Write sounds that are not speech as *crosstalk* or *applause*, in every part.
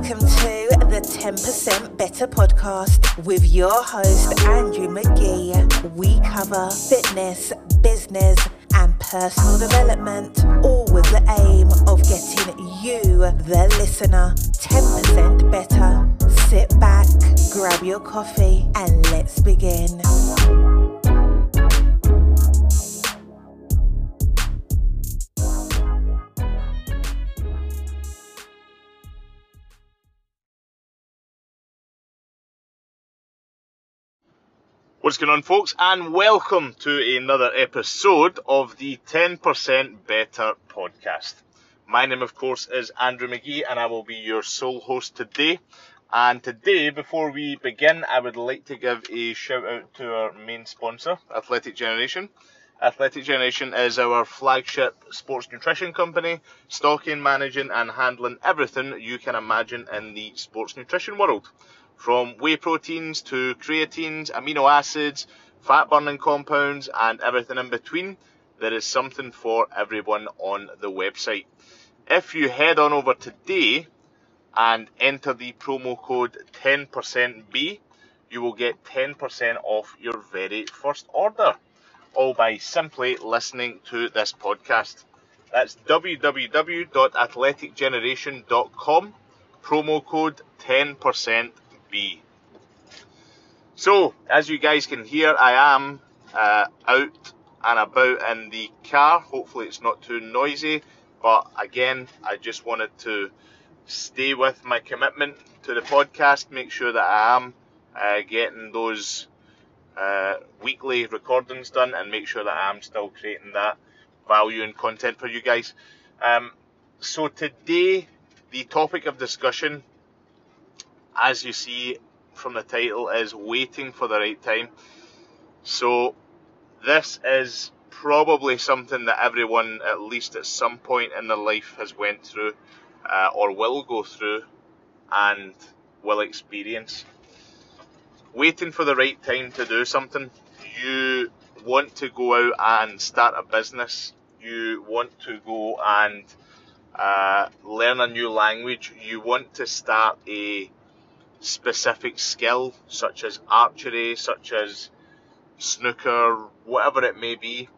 Welcome to the 10% Better podcast with your host, Andrew McGee. We cover fitness, business, and personal development, all with the aim of getting you, the listener, 10% better. Sit back, grab your coffee, and let's begin. What's going on, folks, and welcome to another episode of the 10% Better podcast. My name, of course, is Andrew McGee, and I will be your sole host today. And today, before we begin, I would like to give a shout out to our main sponsor, Athletic Generation. Athletic Generation is our flagship sports nutrition company, stocking, managing, and handling everything you can imagine in the sports nutrition world from whey proteins to creatines, amino acids, fat burning compounds, and everything in between. There is something for everyone on the website. If you head on over today and enter the promo code 10%B, you will get 10% off your very first order, all by simply listening to this podcast. That's www.athleticgeneration.com, promo code 10% be. So, as you guys can hear, I am uh, out and about in the car. Hopefully, it's not too noisy. But again, I just wanted to stay with my commitment to the podcast, make sure that I am uh, getting those uh, weekly recordings done, and make sure that I am still creating that value and content for you guys. Um, so, today, the topic of discussion as you see from the title, is waiting for the right time. So, this is probably something that everyone, at least at some point in their life, has went through uh, or will go through and will experience. Waiting for the right time to do something. You want to go out and start a business. You want to go and uh, learn a new language. You want to start a specific skill, such as archery, such as snooker, whatever it may be,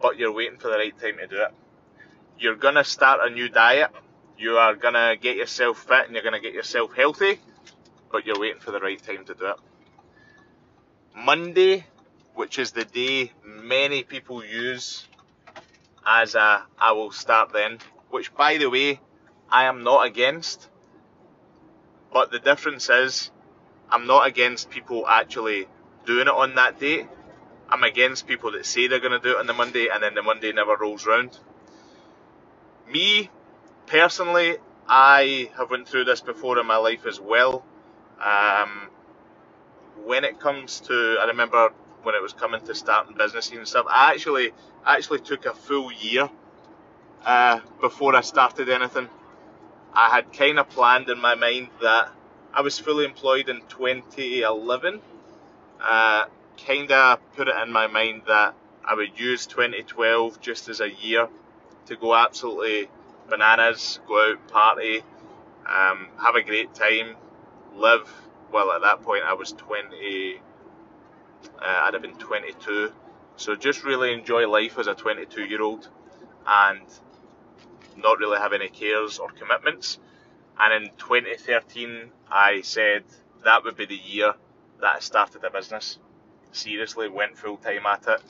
but you're waiting for the right time to do it. You're gonna start a new diet, you are gonna get yourself fit and you're gonna get yourself healthy, but you're waiting for the right time to do it. Monday, which is the day many people use as a I will start then, which by the way, I am not against. But the difference is, I'm not against people actually doing it on that date. I'm against people that say they're going to do it on the Monday and then the Monday never rolls round. Me, personally, I have went through this before in my life as well. Um, when it comes to, I remember when it was coming to starting businesses and stuff, I actually actually took a full year uh, before I started anything. I had kind of planned in my mind that I was fully employed in 2011. Uh, kind of put it in my mind that I would use 2012 just as a year to go absolutely bananas, go out, party, um, have a great time, live. Well, at that point, I was 20, uh, I'd have been 22. So just really enjoy life as a 22 year old and not really have any cares or commitments. And in 2013, I said that would be the year that I started a business. Seriously, went full time at it,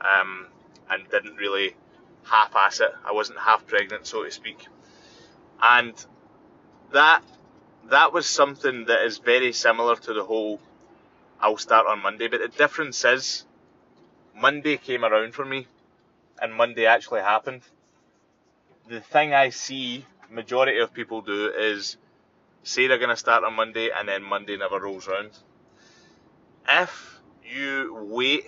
um, and didn't really half-ass it. I wasn't half pregnant, so to speak. And that that was something that is very similar to the whole I'll start on Monday. But the difference is Monday came around for me, and Monday actually happened the thing I see majority of people do is say they're going to start on Monday and then Monday never rolls around. If you wait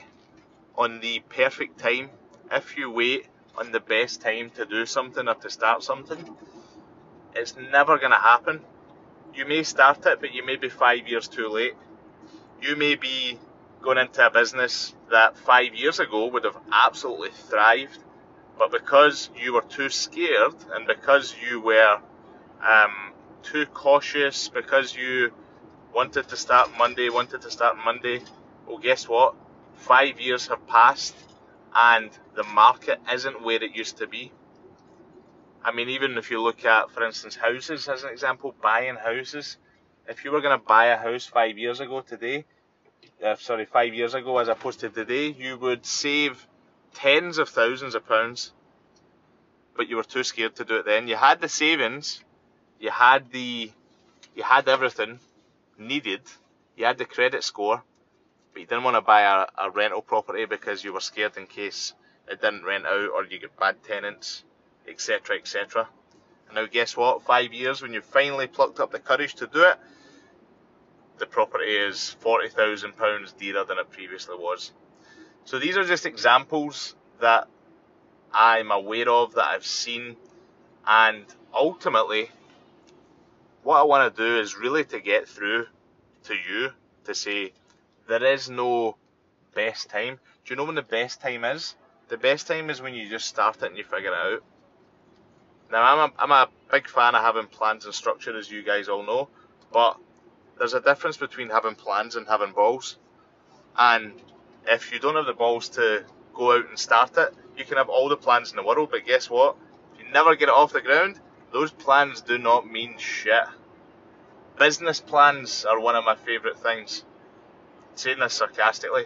on the perfect time, if you wait on the best time to do something or to start something, it's never going to happen. You may start it, but you may be five years too late. You may be going into a business that five years ago would have absolutely thrived but because you were too scared and because you were um, too cautious because you wanted to start Monday, wanted to start Monday. Well, guess what? Five years have passed and the market isn't where it used to be. I mean, even if you look at, for instance, houses as an example, buying houses, if you were going to buy a house five years ago today, uh, sorry, five years ago as opposed to today, you would save tens of thousands of pounds, but you were too scared to do it then. You had the savings, you had the, you had everything needed, you had the credit score, but you didn't want to buy a, a rental property because you were scared in case it didn't rent out or you get bad tenants etc., etc. And now, guess what? Five years when you finally plucked up the courage to do it, the property is forty thousand pounds dearer than it previously was. So these are just examples that I'm aware of that I've seen, and ultimately, what I want to do is really to get through to you to say there is no best time. Do you know when the best time is? The best time is when you just start it and you figure it out. Now, I'm a, I'm a big fan of having plans and structure, as you guys all know, but there's a difference between having plans and having balls. And if you don't have the balls to go out and start it, you can have all the plans in the world, but guess what? If you never get it off the ground, those plans do not mean shit. Business plans are one of my favourite things. I'm saying this sarcastically.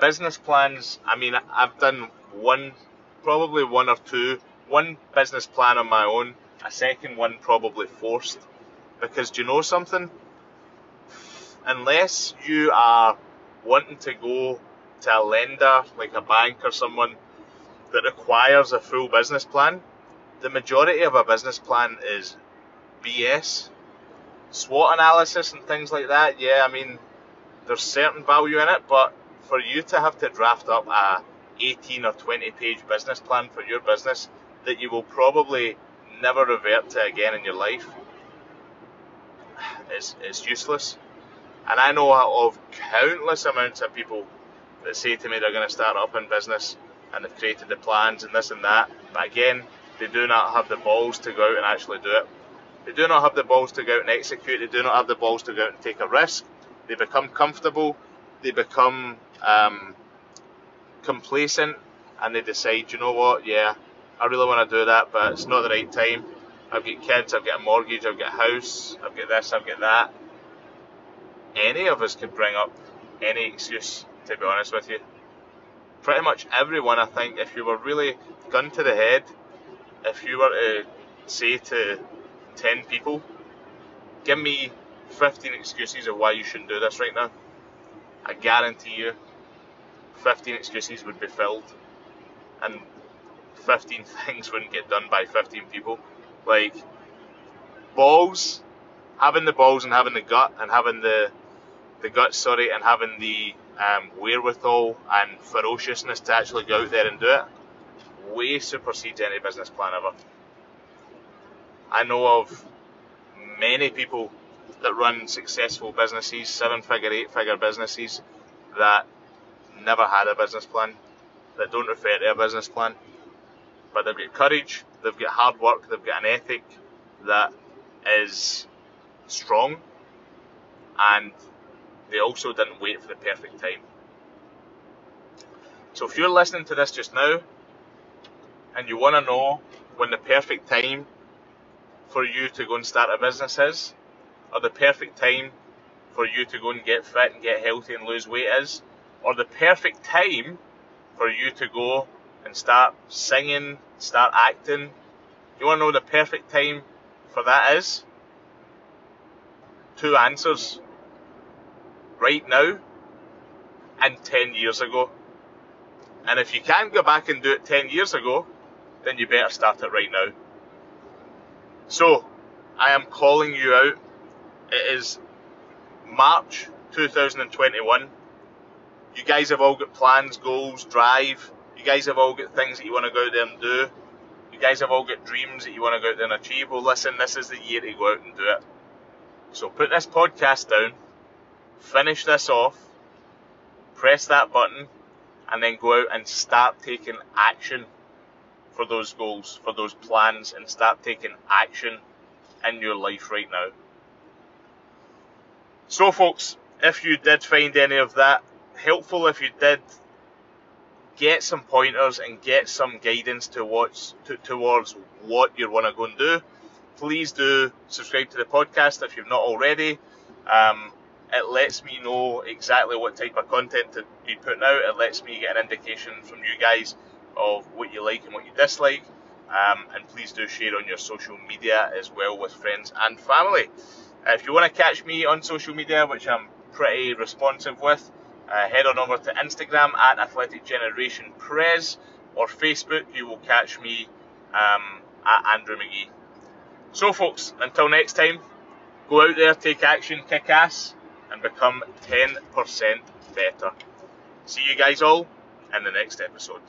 Business plans, I mean, I've done one, probably one or two one business plan on my own, a second one probably forced. Because do you know something? Unless you are wanting to go to a lender like a bank or someone that requires a full business plan, the majority of a business plan is BS. SWOT analysis and things like that, yeah, I mean, there's certain value in it, but for you to have to draft up a 18 or 20 page business plan for your business that you will probably never revert to again in your life is, is useless. And I know of countless amounts of people that say to me they're going to start up in business and they've created the plans and this and that, but again, they do not have the balls to go out and actually do it. They do not have the balls to go out and execute. They do not have the balls to go out and take a risk. They become comfortable. They become um, complacent, and they decide, you know what? Yeah, I really want to do that, but it's not the right time. I've got kids, I've got a mortgage, I've got a house, I've got this, I've got that. Any of us could bring up any excuse, to be honest with you. Pretty much everyone, I think, if you were really gun to the head, if you were to say to 10 people, give me 15 excuses of why you shouldn't do this right now, I guarantee you 15 excuses would be filled. And 15 *laughs* things wouldn't get done by 15 people. Like, balls, having the balls and having the gut and having the, the guts, sorry, and having the um, wherewithal and ferociousness to actually go out there and do it, way supersedes any business plan ever. I know of many people that run successful businesses, seven figure, eight figure businesses, that never had a business plan, that don't refer to a business plan, but they've got courage, they've got hard work, they've got an ethic that is strong, and they also didn't wait for the perfect time. So if you're listening to this just now, and you want to know when the perfect time for you to go and start a business is, or the perfect time for you to go and get fit and get healthy and lose weight is, or the perfect time for you to go and start singing, start acting. You want to know the perfect time for that is? Two answers. Right now and 10 years ago. And if you can't go back and do it 10 years ago, then you better start it right now. So, I am calling you out. It is March 2021. You guys have all got plans, goals, drive, You guys have all got things that you want to go out there and do. You guys have all got dreams that you want to go out there and achieve. Well, listen, this is the year to go out and do it. So put this podcast down, finish this off, press that button, and then go out and start taking action for those goals, for those plans, and start taking action in your life right now. So, folks, if you did find any of that helpful, if you did get some pointers and get some guidance towards to, towards what you want to go and do, please do subscribe to the podcast if you've not already. Um, it lets me know exactly what type of content to be putting out. It lets me get an indication from you guys of what you like and what you dislike. Um, and please do share on your social media as well with friends and family. If you want to catch me on social media, which I'm pretty responsive with, uh, head on over to Instagram at Athletic Generation Prez or Facebook. You will catch me um, at Andrew McGee. So, folks, until next time, go out there, take action, kick ass, and become 10% better. See you guys all in the next episode.